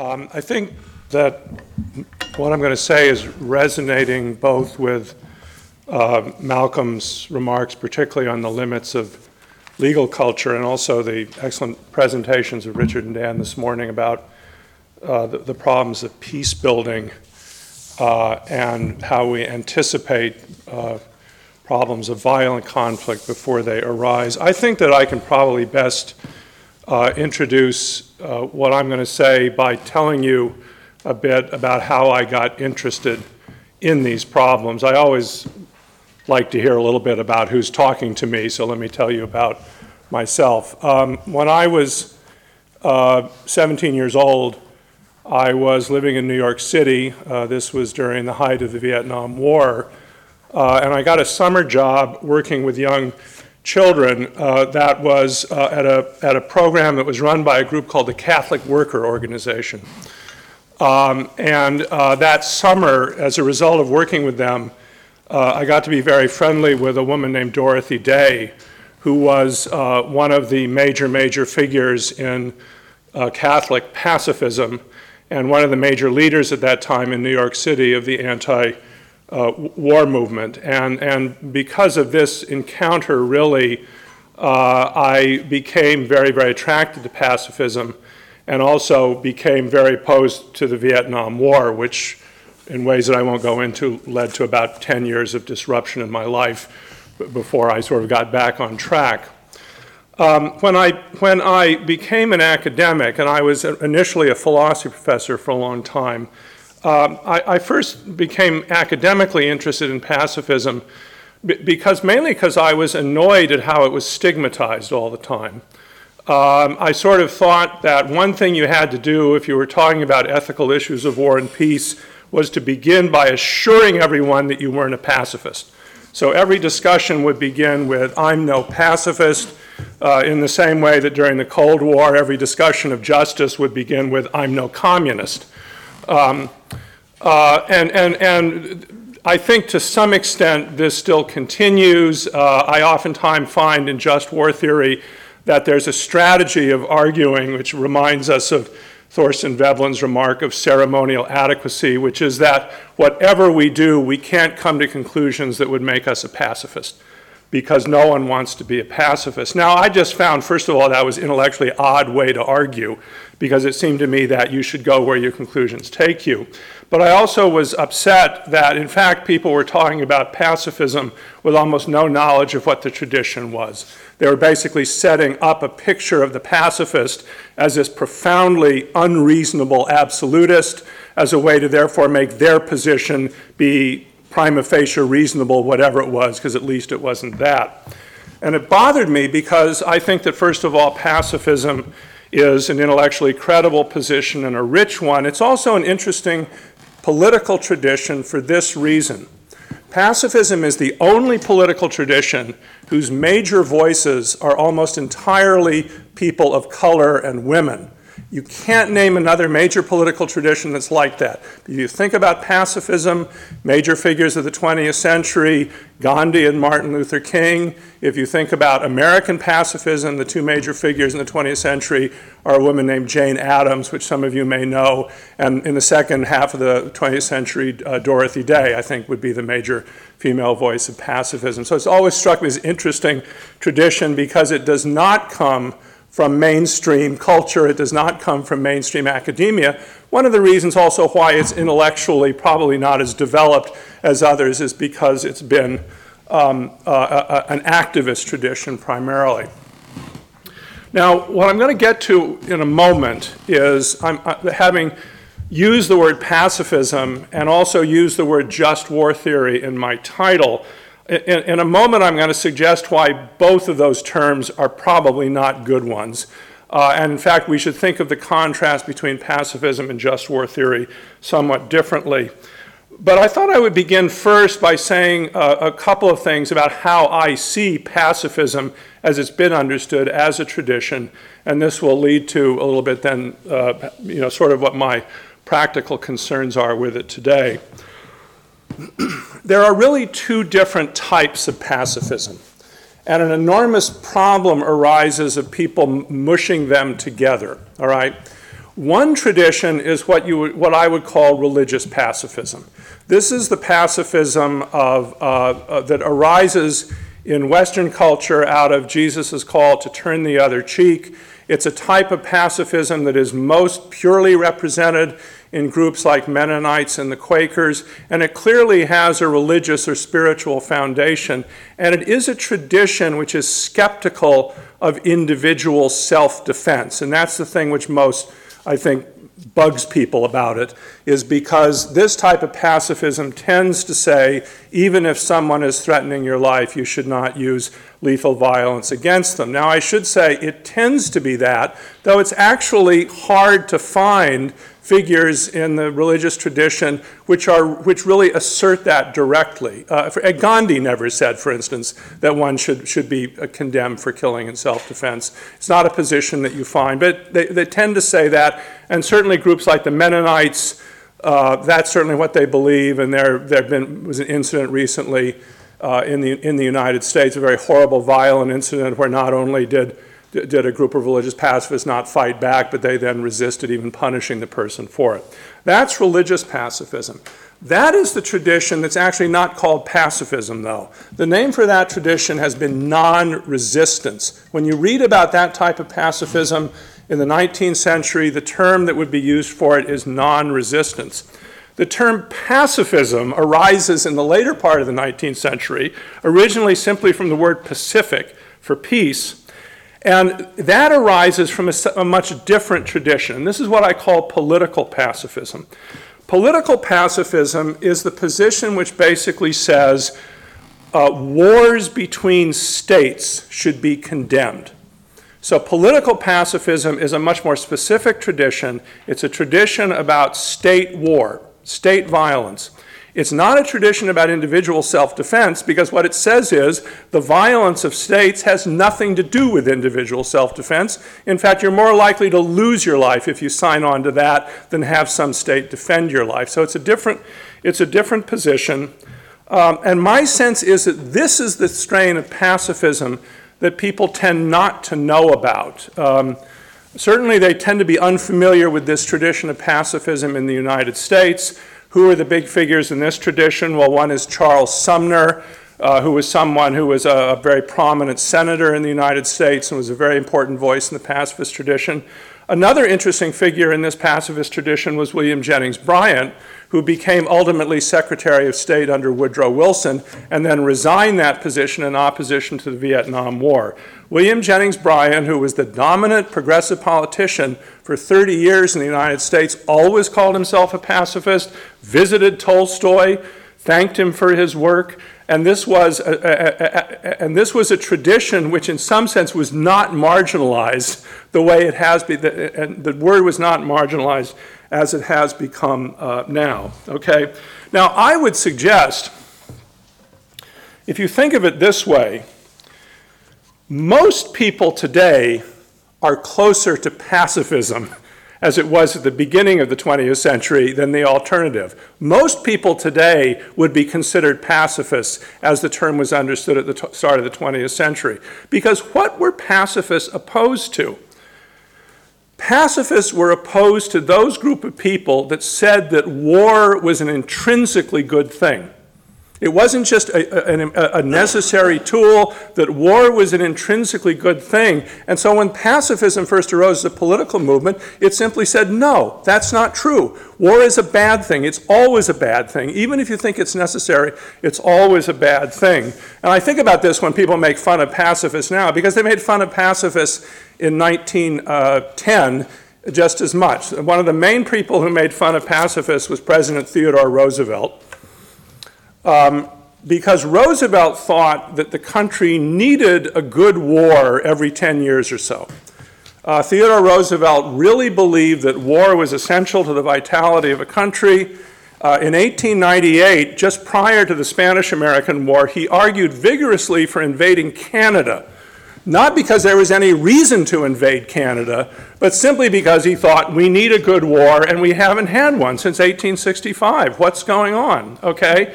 Um, I think that what I'm going to say is resonating both with uh, Malcolm's remarks, particularly on the limits of legal culture, and also the excellent presentations of Richard and Dan this morning about uh, the, the, problems of peace building uh, and how we anticipate uh, problems of violent conflict before they arise. I think that I can probably best uh, introduce uh, what I'm going to say by telling you a bit about how I got interested in these problems. I always like to hear a little bit about who's talking to me, so let me tell you about myself. Um, when I was uh, 17 years old, I was living in New York City. Uh, this was during the height of the Vietnam War. Uh, and I got a summer job working with young children uh, that was uh, at, a, at a program that was run by a group called the Catholic Worker Organization. Um, and uh, that summer, as a result of working with them, uh, I got to be very friendly with a woman named Dorothy Day, who was uh, one of the major, major figures in uh, Catholic pacifism and one of the major leaders at that time in New York City of the anti uh, war movement. And, and because of this encounter, really, uh, I became very, very attracted to pacifism and also became very opposed to the Vietnam War, which, in ways that I won't go into, led to about 10 years of disruption in my life before I sort of got back on track. Um, when, I, when I became an academic, and I was initially a philosophy professor for a long time, um, I, I, first became academically interested in pacifism because mainly because I was annoyed at how it was stigmatized all the time. Um, I sort of thought that one thing you had to do if you were talking about ethical issues of war and peace was to begin by assuring everyone that you weren't a pacifist. So every discussion would begin with, I'm no pacifist, uh, in the same way that during the Cold War, every discussion of justice would begin with, I'm no communist. Um, uh, and, and, and I think to some extent this still continues. Uh, I oftentimes find in just war theory that there's a strategy of arguing, which reminds us of Thorstein Veblen's remark of ceremonial adequacy, which is that whatever we do, we can't come to conclusions that would make us a pacifist because no one wants to be a pacifist. Now, I just found, first of all, that was intellectually odd way to argue because it seemed to me that you should go where your conclusions take you. But I also was upset that, in fact, people were talking about pacifism with almost no knowledge of what the tradition was. They were basically setting up a picture of the pacifist as this profoundly unreasonable absolutist, as a way to therefore make their position be prima facie reasonable, whatever it was, because at least it wasn't that. And it bothered me because I think that, first of all, pacifism is an intellectually credible position and a rich one. It's also an interesting political tradition for this reason. Pacifism is the only political tradition whose major voices are almost entirely people of color and women. You can't name another major political tradition that's like that. If you think about pacifism, major figures of the 20th century, Gandhi and Martin Luther King. If you think about American pacifism, the two major figures in the 20th century are a woman named Jane Addams, which some of you may know, and in the second half of the 20th century, uh, Dorothy Day, I think, would be the major female voice of pacifism. So it's always struck me as interesting tradition because it does not come from mainstream culture. It does not come from mainstream academia. One of the reasons also why it's intellectually probably not as developed as others is because it's been um, an activist tradition primarily. Now, what I'm going to get to in a moment is I'm uh, having used the word pacifism and also used the word just war theory in my title. In, in, a moment, I'm going to suggest why both of those terms are probably not good ones. Uh, and in fact, we should think of the contrast between pacifism and just war theory somewhat differently. But I thought I would begin first by saying uh, a couple of things about how I see pacifism as it's been understood as a tradition, and this will lead to a little bit then, uh, you know, sort of what my practical concerns are with it today there are really two different types of pacifism. And an enormous problem arises of people mushing them together, all right? One tradition is what, you what I would call religious pacifism. This is the pacifism of, uh, uh, that arises in Western culture out of Jesus' call to turn the other cheek. It's a type of pacifism that is most purely represented in groups like Mennonites and the Quakers, and it clearly has a religious or spiritual foundation. And it is a tradition which is skeptical of individual self defense. And that's the thing which most, I think, bugs people about it is because this type of pacifism tends to say even if someone is threatening your life, you should not use lethal violence against them. Now, I should say it tends to be that, though it's actually hard to find figures in the religious tradition which are which really assert that directly. Uh, Gandhi never said, for instance, that one should should be uh, condemned for killing in self-defense. It's not a position that you find, but they, they tend to say that, and certainly groups like the Mennonites. Uh, that's certainly what they believe, and there there been was an incident recently uh, in the in the United States, a very horrible, violent incident where not only did did a group of religious pacifists not fight back, but they then resisted even punishing the person for it. That's religious pacifism. That is the tradition that's actually not called pacifism, though. The name for that tradition has been non resistance. When you read about that type of pacifism in the 19th century, the term that would be used for it is non resistance. The term pacifism arises in the later part of the 19th century, originally simply from the word Pacific for peace, and that arises from a, a, much different tradition. This is what I call political pacifism. Political pacifism is the position which basically says uh, wars between states should be condemned. So, political pacifism is a much more specific tradition. It's a tradition about state war, state violence. It's not a tradition about individual self defense because what it says is the violence of states has nothing to do with individual self defense. In fact, you're more likely to lose your life if you sign on to that than have some state defend your life. So it's a different, it's a different position. Um, and my sense is that this is the strain of pacifism that people tend not to know about. Um, certainly, they tend to be unfamiliar with this tradition of pacifism in the United States. Who are the big figures in this tradition? Well, one is Charles Sumner, uh, who was someone who was a, a, very prominent senator in the United States and was a very important voice in the pacifist tradition. Another interesting figure in this pacifist tradition was William Jennings Bryan, who became ultimately Secretary of State under Woodrow Wilson and then resigned that position in opposition to the Vietnam War. William Jennings Bryan, who was the dominant progressive politician for 30 years in the United States, always called himself a pacifist, visited Tolstoy, thanked him for his work, and this was a, a, a, and this was a tradition which in some sense was not marginalized the way it has been and the word was not marginalized as it has become uh, now. Okay? Now, I would suggest, if you think of it this way, most people today are closer to pacifism as it was at the beginning of the 20th century than the alternative. Most people today would be considered pacifists as the term was understood at the t- start of the 20th century. Because what were pacifists opposed to? Pacifists were opposed to those group of people that said that war was an intrinsically good thing. It wasn't just a, a, a, necessary tool, that war was an intrinsically good thing. And so when pacifism first arose as a political movement, it simply said, no, that's not true. War is a bad thing. It's always a bad thing. Even if you think it's necessary, it's always a bad thing. And I think about this when people make fun of pacifists now, because they made fun of pacifists in 1910 uh, just as much. One of the main people who made fun of pacifists was President Theodore Roosevelt um, because Roosevelt thought that the country needed a good war every 10 years or so. Uh, Theodore Roosevelt really believed that war was essential to the vitality of a country. Uh, in 1898, just prior to the Spanish American War, he argued vigorously for invading Canada. Not because there was any reason to invade Canada, but simply because he thought we need a good war and we haven't had one since 1865. What's going on? Okay?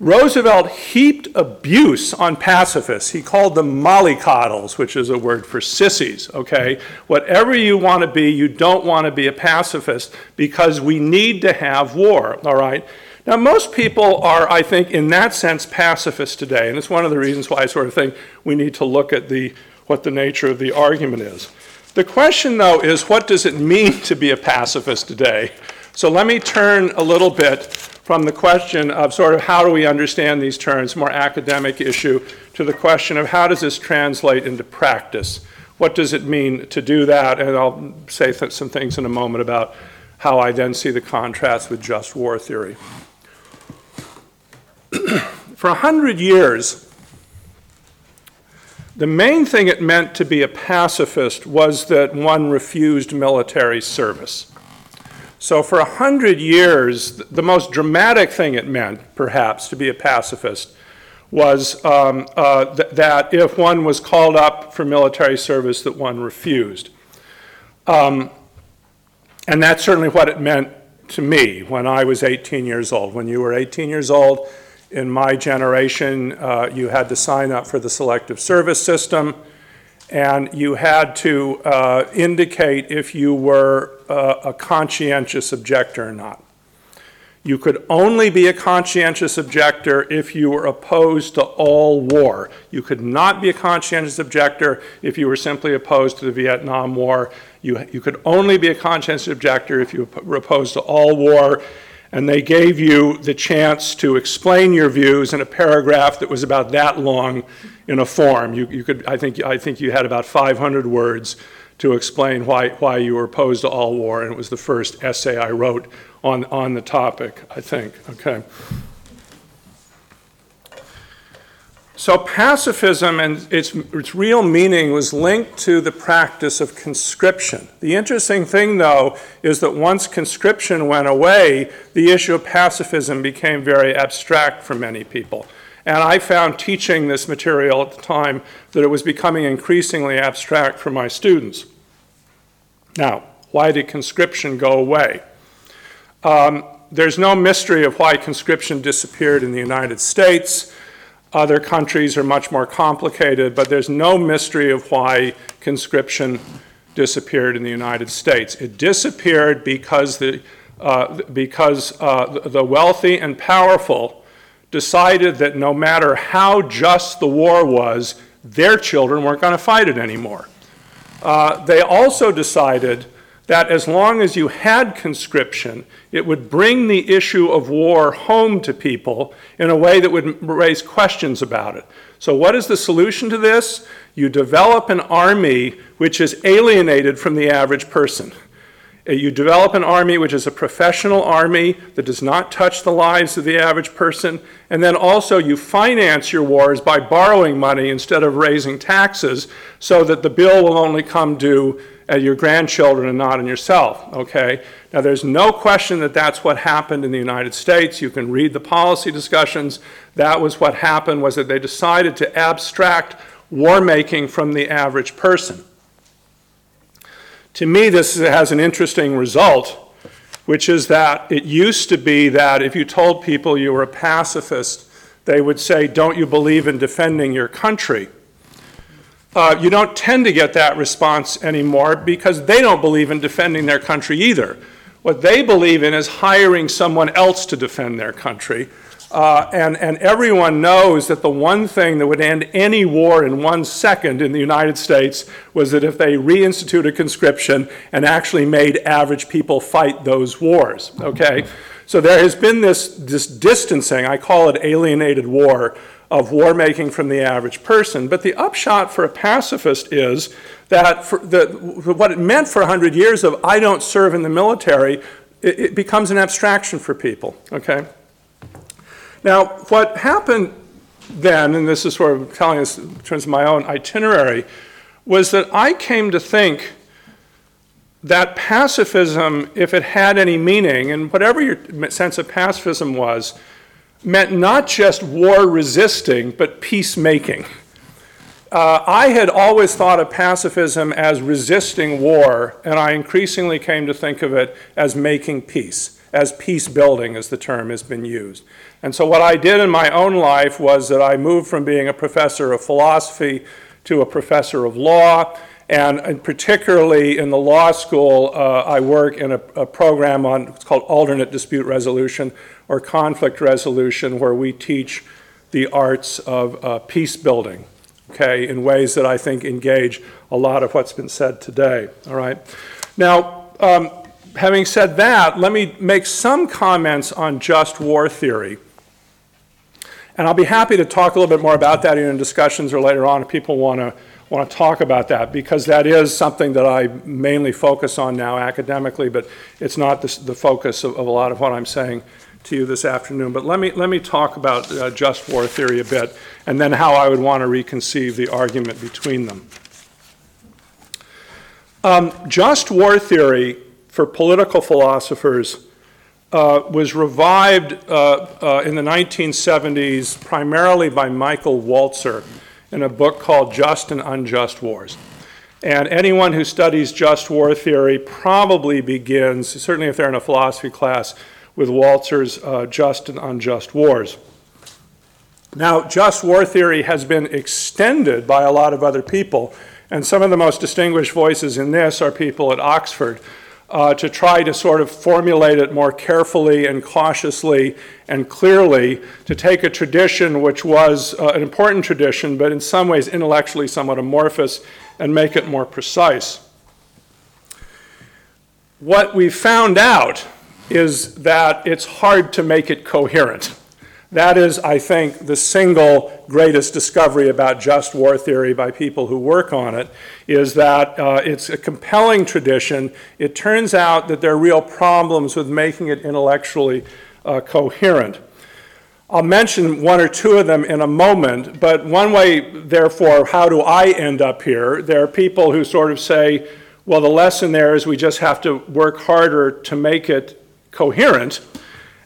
Roosevelt heaped abuse on pacifists. He called them mollycoddles, which is a word for sissies, okay? Whatever you want to be, you don't want to be a pacifist because we need to have war, all right? Now, most people are, I think, in that sense, pacifists today, and it's one of the reasons why I sort of think we need to look at the, what the nature of the argument is. The question, though, is what does it mean to be a pacifist today? So let me turn a little bit from the question of sort of how do we understand these terms, more academic issue, to the question of how does this translate into practice? What does it mean to do that? And I'll say th- some things in a moment about how I then see the contrast with just war theory. For a hundred years, the main thing it meant to be a pacifist was that one refused military service. So, for a hundred years, the most dramatic thing it meant, perhaps, to be a pacifist was um, uh, th- that if one was called up for military service, that one refused. Um, and that's certainly what it meant to me when I was 18 years old. When you were 18 years old, in my generation, uh, you had to sign up for the selective service system and you had to uh, indicate if you were uh, a conscientious objector or not. You could only be a conscientious objector if you were opposed to all war. You could not be a conscientious objector if you were simply opposed to the Vietnam War. You, you could only be a conscientious objector if you were opposed to all war. And they gave you the chance to explain your views in a paragraph that was about that long in a form. You, you could, I think, I think you had about 500 words to explain why, why you were opposed to all war, and it was the first essay I wrote on, on the topic, I think. Okay. So pacifism and its, its real meaning was linked to the practice of conscription. The interesting thing, though, is that once conscription went away, the issue of pacifism became very abstract for many people. And I found teaching this material at the time that it was becoming increasingly abstract for my students. Now, why did conscription go away? Um, there's no mystery of why conscription disappeared in the United States. Other countries are much more complicated, but there's no mystery of why conscription disappeared in the United States. It disappeared because the, uh, because, uh, the wealthy and powerful decided that no matter how just the war was, their children weren't going to fight it anymore. Uh, they also decided that as long as you had conscription, it would bring the issue of war home to people in a way that would raise questions about it. So, what is the solution to this? You develop an army which is alienated from the average person. Uh, you develop an army which is a professional army that does not touch the lives of the average person. And then also you finance your wars by borrowing money instead of raising taxes so that the bill will only come due at your grandchildren and not on yourself. Okay? Now there's no question that that's what happened in the United States. You can read the policy discussions. That was what happened was that they decided to abstract war making from the average person. To me, this has an interesting result, which is that it used to be that if you told people you were a pacifist, they would say, Don't you believe in defending your country? Uh, you don't tend to get that response anymore because they don't believe in defending their country either. What they believe in is hiring someone else to defend their country. Uh, and, and everyone knows that the one thing that would end any war in one second in the United States was that if they reinstituted conscription and actually made average people fight those wars. Okay? So there has been this, this distancing, I call it alienated war, of war making from the average person. But the upshot for a pacifist is that the, what it meant for 100 years of I don't serve in the military, it, it becomes an abstraction for people. Okay? Now, what happened then, and this is sort of telling us in terms of my own itinerary, was that I came to think that pacifism, if it had any meaning, and whatever your sense of pacifism was, meant not just war resisting, but peacemaking. uh, I had always thought of pacifism as resisting war, and I increasingly came to think of it as making peace, as peace building, as the term has been used. And so, what I did in my own life was that I moved from being a professor of philosophy to a professor of law. And, and particularly in the law school, uh, I work in a, a program on it's called alternate dispute resolution or conflict resolution, where we teach the arts of uh, peace building okay, in ways that I think engage a lot of what's been said today, all right? Now, um, having said that, let me make some comments on just war theory. And I'll be happy to talk a little bit more about that in discussions or later on if people want to want to talk about that because that is something that I mainly focus on now academically, but it's not the, the focus of, of, a lot of what I'm saying to you this afternoon. But let me, let me talk about uh, just war theory a bit and then how I would want to reconceive the argument between them. Um, just war theory for political philosophers uh, was revived uh, uh, in the 1970s primarily by Michael Walzer in a book called Just and Unjust Wars. And anyone who studies just war theory probably begins, certainly if they're in a philosophy class, with Walzer's uh, Just and Unjust Wars. Now, just war theory has been extended by a lot of other people, and some of the most distinguished voices in this are people at Oxford. Uh, to try to sort of formulate it more carefully and cautiously and clearly, to take a tradition which was uh, an important tradition, but in some ways intellectually somewhat amorphous, and make it more precise. What we found out is that it's hard to make it coherent. That is, I think, the single greatest discovery about just war theory by people who work on it, is that uh, it's a compelling tradition. It turns out that there are real problems with making it intellectually uh, coherent. I'll mention one or two of them in a moment, but one way, therefore, how do I end up here? There are people who sort of say, well, the lesson there is we just have to work harder to make it coherent.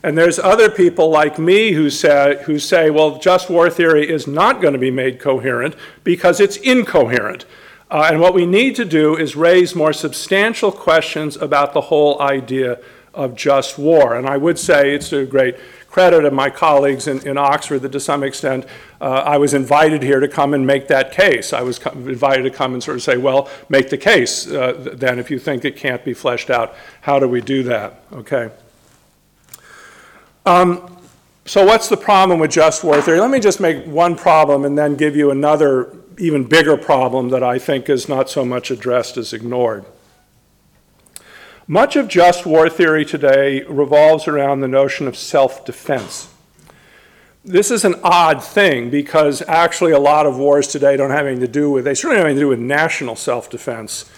And there's other people like me who say, who say, well, just war theory is not going to be made coherent because it's incoherent. Uh, and what we need to do is raise more substantial questions about the whole idea of just war. And I would say it's a great credit of my colleagues in, in Oxford that to some extent uh, I was invited here to come and make that case. I was co- invited to come and sort of say, well, make the case uh, then if you think it can't be fleshed out. How do we do that? Okay. Um, so, what's the problem with just war theory? Let me just make one problem and then give you another, even bigger problem that I think is not so much addressed as ignored. Much of just war theory today revolves around the notion of self defense. This is an odd thing because actually a lot of wars today don't have anything to do with, they certainly have anything to do with national self defense.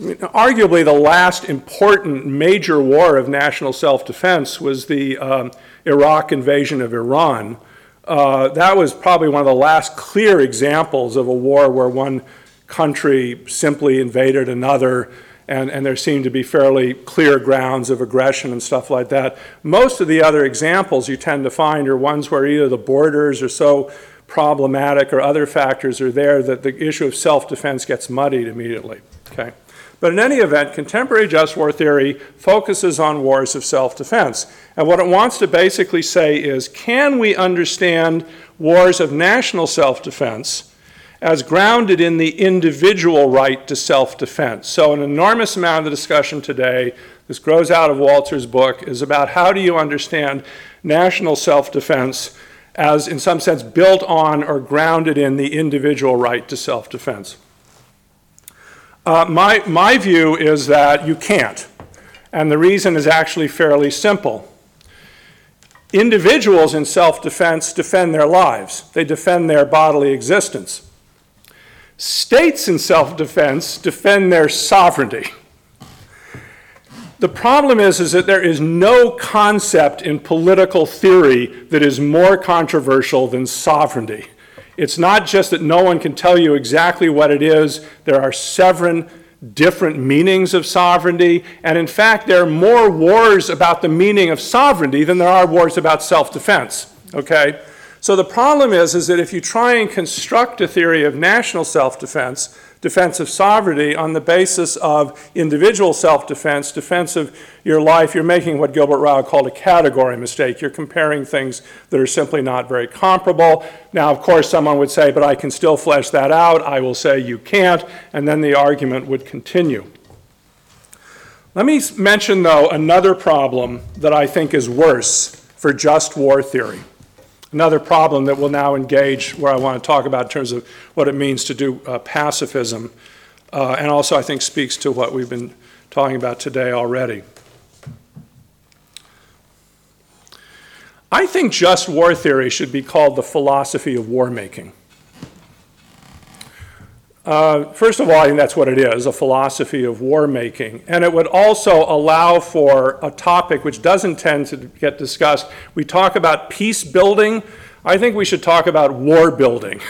Arguably, the last important major war of national self defense was the um, Iraq invasion of Iran. Uh, that was probably one of the last clear examples of a war where one country simply invaded another and, and there seemed to be fairly clear grounds of aggression and stuff like that. Most of the other examples you tend to find are ones where either the borders are so problematic or other factors are there that the issue of self defense gets muddied immediately. Okay? But in any event, contemporary just war theory focuses on wars of self defense. And what it wants to basically say is can we understand wars of national self defense as grounded in the individual right to self defense. So, an enormous amount of the discussion today, this grows out of Walzer's book, is about how do you understand national self defense as, in some sense, built on or grounded in the individual right to self defense. Uh, my, my view is that you can't. And the reason is actually fairly simple. Individuals in self defense defend their lives, they defend their bodily existence. States in self defense defend their sovereignty. The problem is, is that there is no concept in political theory that is more controversial than sovereignty. It's not just that no one can tell you exactly what it is, there are seven different meanings of sovereignty, and in fact, there are more wars about the meaning of sovereignty than there are wars about self defense. Okay? So the problem is, is that if you try and construct a theory of national self-defense, defense of sovereignty on the basis of individual self-defense, defense of your life, you're making what Gilbert Ryle called a category mistake. You're comparing things that are simply not very comparable. Now, of course, someone would say, but I can still flesh that out. I will say you can't, and then the argument would continue. Let me mention, though, another problem that I think is worse for just war theory another problem that we'll now engage where I want to talk about in terms of what it means to do uh, pacifism, uh, and also I think speaks to what we've been talking about today already. I think just war theory should be called the philosophy of war making. Uh, first of all, I think that's what it is a philosophy of war making. And it would also allow for a topic which doesn't tend to get discussed. We talk about peace building. I think we should talk about war building.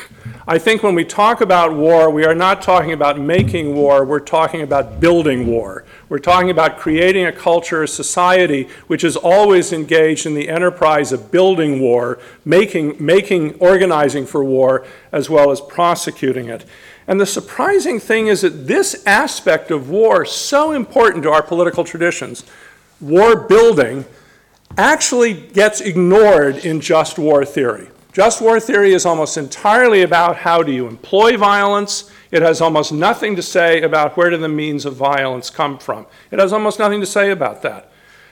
I think when we talk about war, we are not talking about making war, we're talking about building war. We're talking about creating a culture, a society which is always engaged in the enterprise of building war, making, making organizing for war, as well as prosecuting it. And the surprising thing is that this aspect of war, so important to our political traditions, war building, actually gets ignored in just war theory. Just war theory is almost entirely about how do you employ violence. It has almost nothing to say about where do the means of violence come from. It has almost nothing to say about that.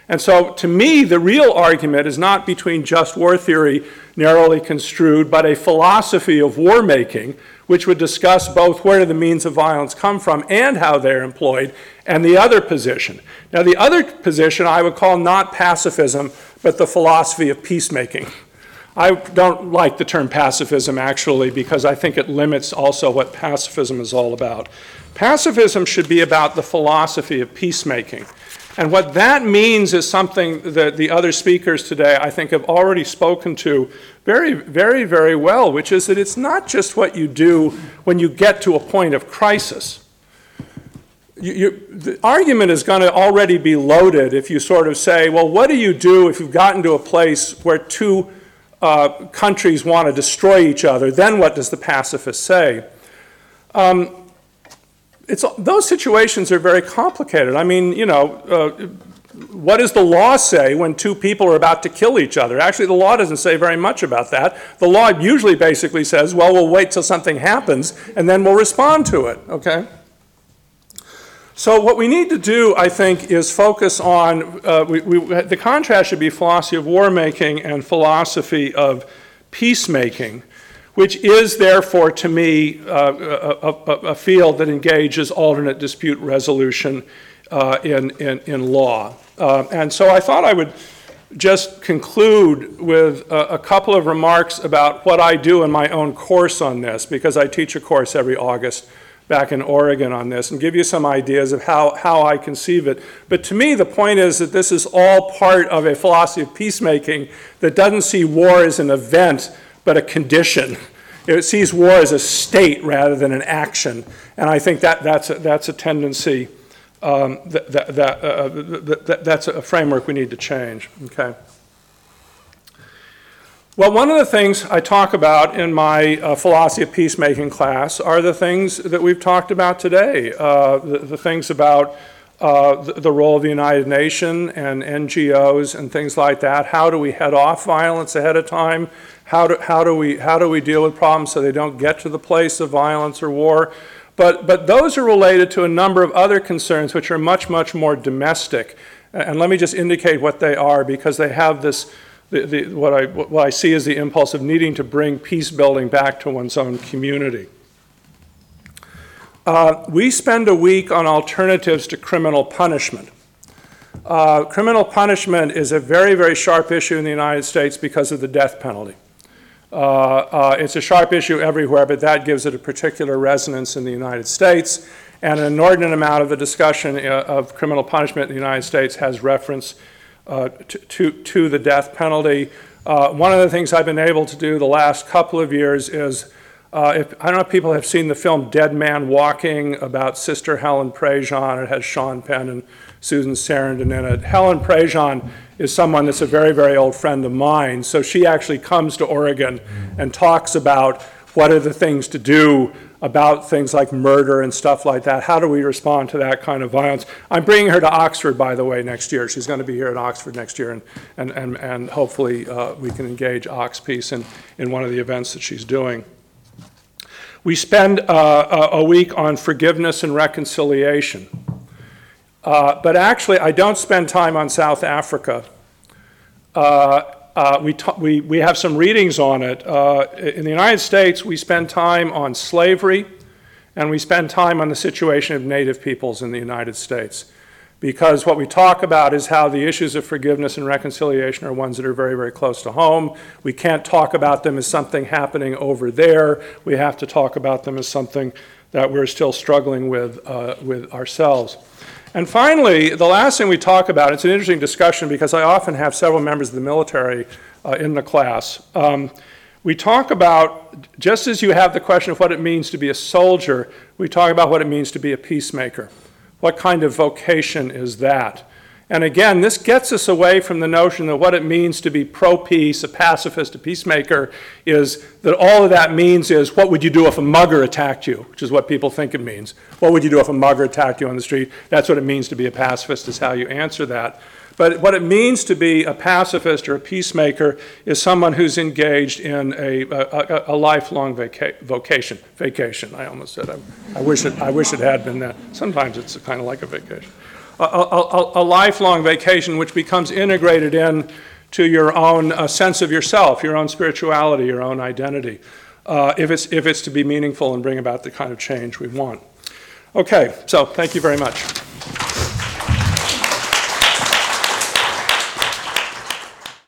And so, to me, the real argument is not between just war theory, narrowly construed, but a philosophy of war making, which would discuss both where the means of violence come from and how they're employed, and the other position. Now, the other position I would call not pacifism, but the philosophy of peacemaking. I don't like the term pacifism actually because I think it limits also what pacifism is all about. Pacifism should be about the philosophy of peacemaking. And what that means is something that the other speakers today, I think, have already spoken to very, very, very well, which is that it's not just what you do when you get to a point of crisis. You, you, the argument is going to already be loaded if you sort of say, well, what do you do if you've gotten to a place where two uh, countries want to destroy each other? Then what does the pacifist say? Um, those situations are very complicated. I mean, you know, uh, what does the law say when two people are about to kill each other? Actually, the law doesn't say very much about that. The law usually basically says, well, we'll wait till something happens and then we'll respond to it, okay? So, what we need to do, I think, is focus on uh, we, we, the contrast should be philosophy of war making and philosophy of peacemaking which is therefore to me uh, a, a, a, field that engages alternate dispute resolution uh, in, in, in, law. Uh, and so I thought I would just conclude with a, a, couple of remarks about what I do in my own course on this, because I teach a course every August back in Oregon on this, and give you some ideas of how, how I conceive it. But to me, the point is that this is all part of a philosophy of peacemaking that doesn't see war as an event but a condition. It sees war as a state rather than an action. And I think that, that's, a, that's a tendency, um, that, that, that, uh, that, that's a framework we need to change. Okay. Well, one of the things I talk about in my uh, philosophy of peacemaking class are the things that we've talked about today, uh, the, the, things about uh, the, the, role of the United Nations and NGOs and things like that. How do we head off violence ahead of time? How do, how do, we, how do we deal with problems so they don't get to the place of violence or war? But, but those are related to a number of other concerns which are much, much more domestic. And let me just indicate what they are because they have this, the, the, what, I, what I see as the impulse of needing to bring peace building back to one's own community. Uh, we spend a week on alternatives to criminal punishment. Uh, criminal punishment is a very, very sharp issue in the United States because of the death penalty. Uh, uh, it's a sharp issue everywhere, but that gives it a particular resonance in the United States. And an inordinate amount of the discussion uh, of criminal punishment in the United States has reference uh, to, to, to, the death penalty. Uh, one of the things I've been able to do the last couple of years is uh, if, I don't know if people have seen the film Dead Man Walking about Sister Helen Prejean. It has Sean Penn and Susan Sarandon in it. Helen Prejean is someone that's a very, very old friend of mine, so she actually comes to Oregon and talks about what are the things to do about things like murder and stuff like that. How do we respond to that kind of violence? I'm bringing her to Oxford, by the way, next year. She's going to be here at Oxford next year, and, and, and, and hopefully uh, we can engage Ox Peace in, in one of the events that she's doing. We spend uh, a week on forgiveness and reconciliation. Uh, but actually, I don't spend time on South Africa. Uh, uh, we, ta- we, we have some readings on it. Uh, in the United States, we spend time on slavery and we spend time on the situation of Native peoples in the United States. Because what we talk about is how the issues of forgiveness and reconciliation are ones that are very, very close to home. We can't talk about them as something happening over there. We have to talk about them as something that we're still struggling with, uh, with ourselves. And finally, the last thing we talk about, it's an interesting discussion because I often have several members of the military uh, in the class. Um, we talk about, just as you have the question of what it means to be a soldier, we talk about what it means to be a peacemaker. What kind of vocation is that? And again, this gets us away from the notion that what it means to be pro peace, a pacifist, a peacemaker, is that all of that means is what would you do if a mugger attacked you, which is what people think it means. What would you do if a mugger attacked you on the street? That's what it means to be a pacifist, is how you answer that. But what it means to be a pacifist or a peacemaker is someone who's engaged in a, a, a lifelong vaca- vocation. Vacation, I almost said. I, I, wish it, I wish it had been that. Sometimes it's kind of like a vacation. A, a, a lifelong vacation which becomes integrated in to your own uh, sense of yourself, your own spirituality, your own identity, uh, if, it's, if it's to be meaningful and bring about the kind of change we want. Okay, so thank you very much.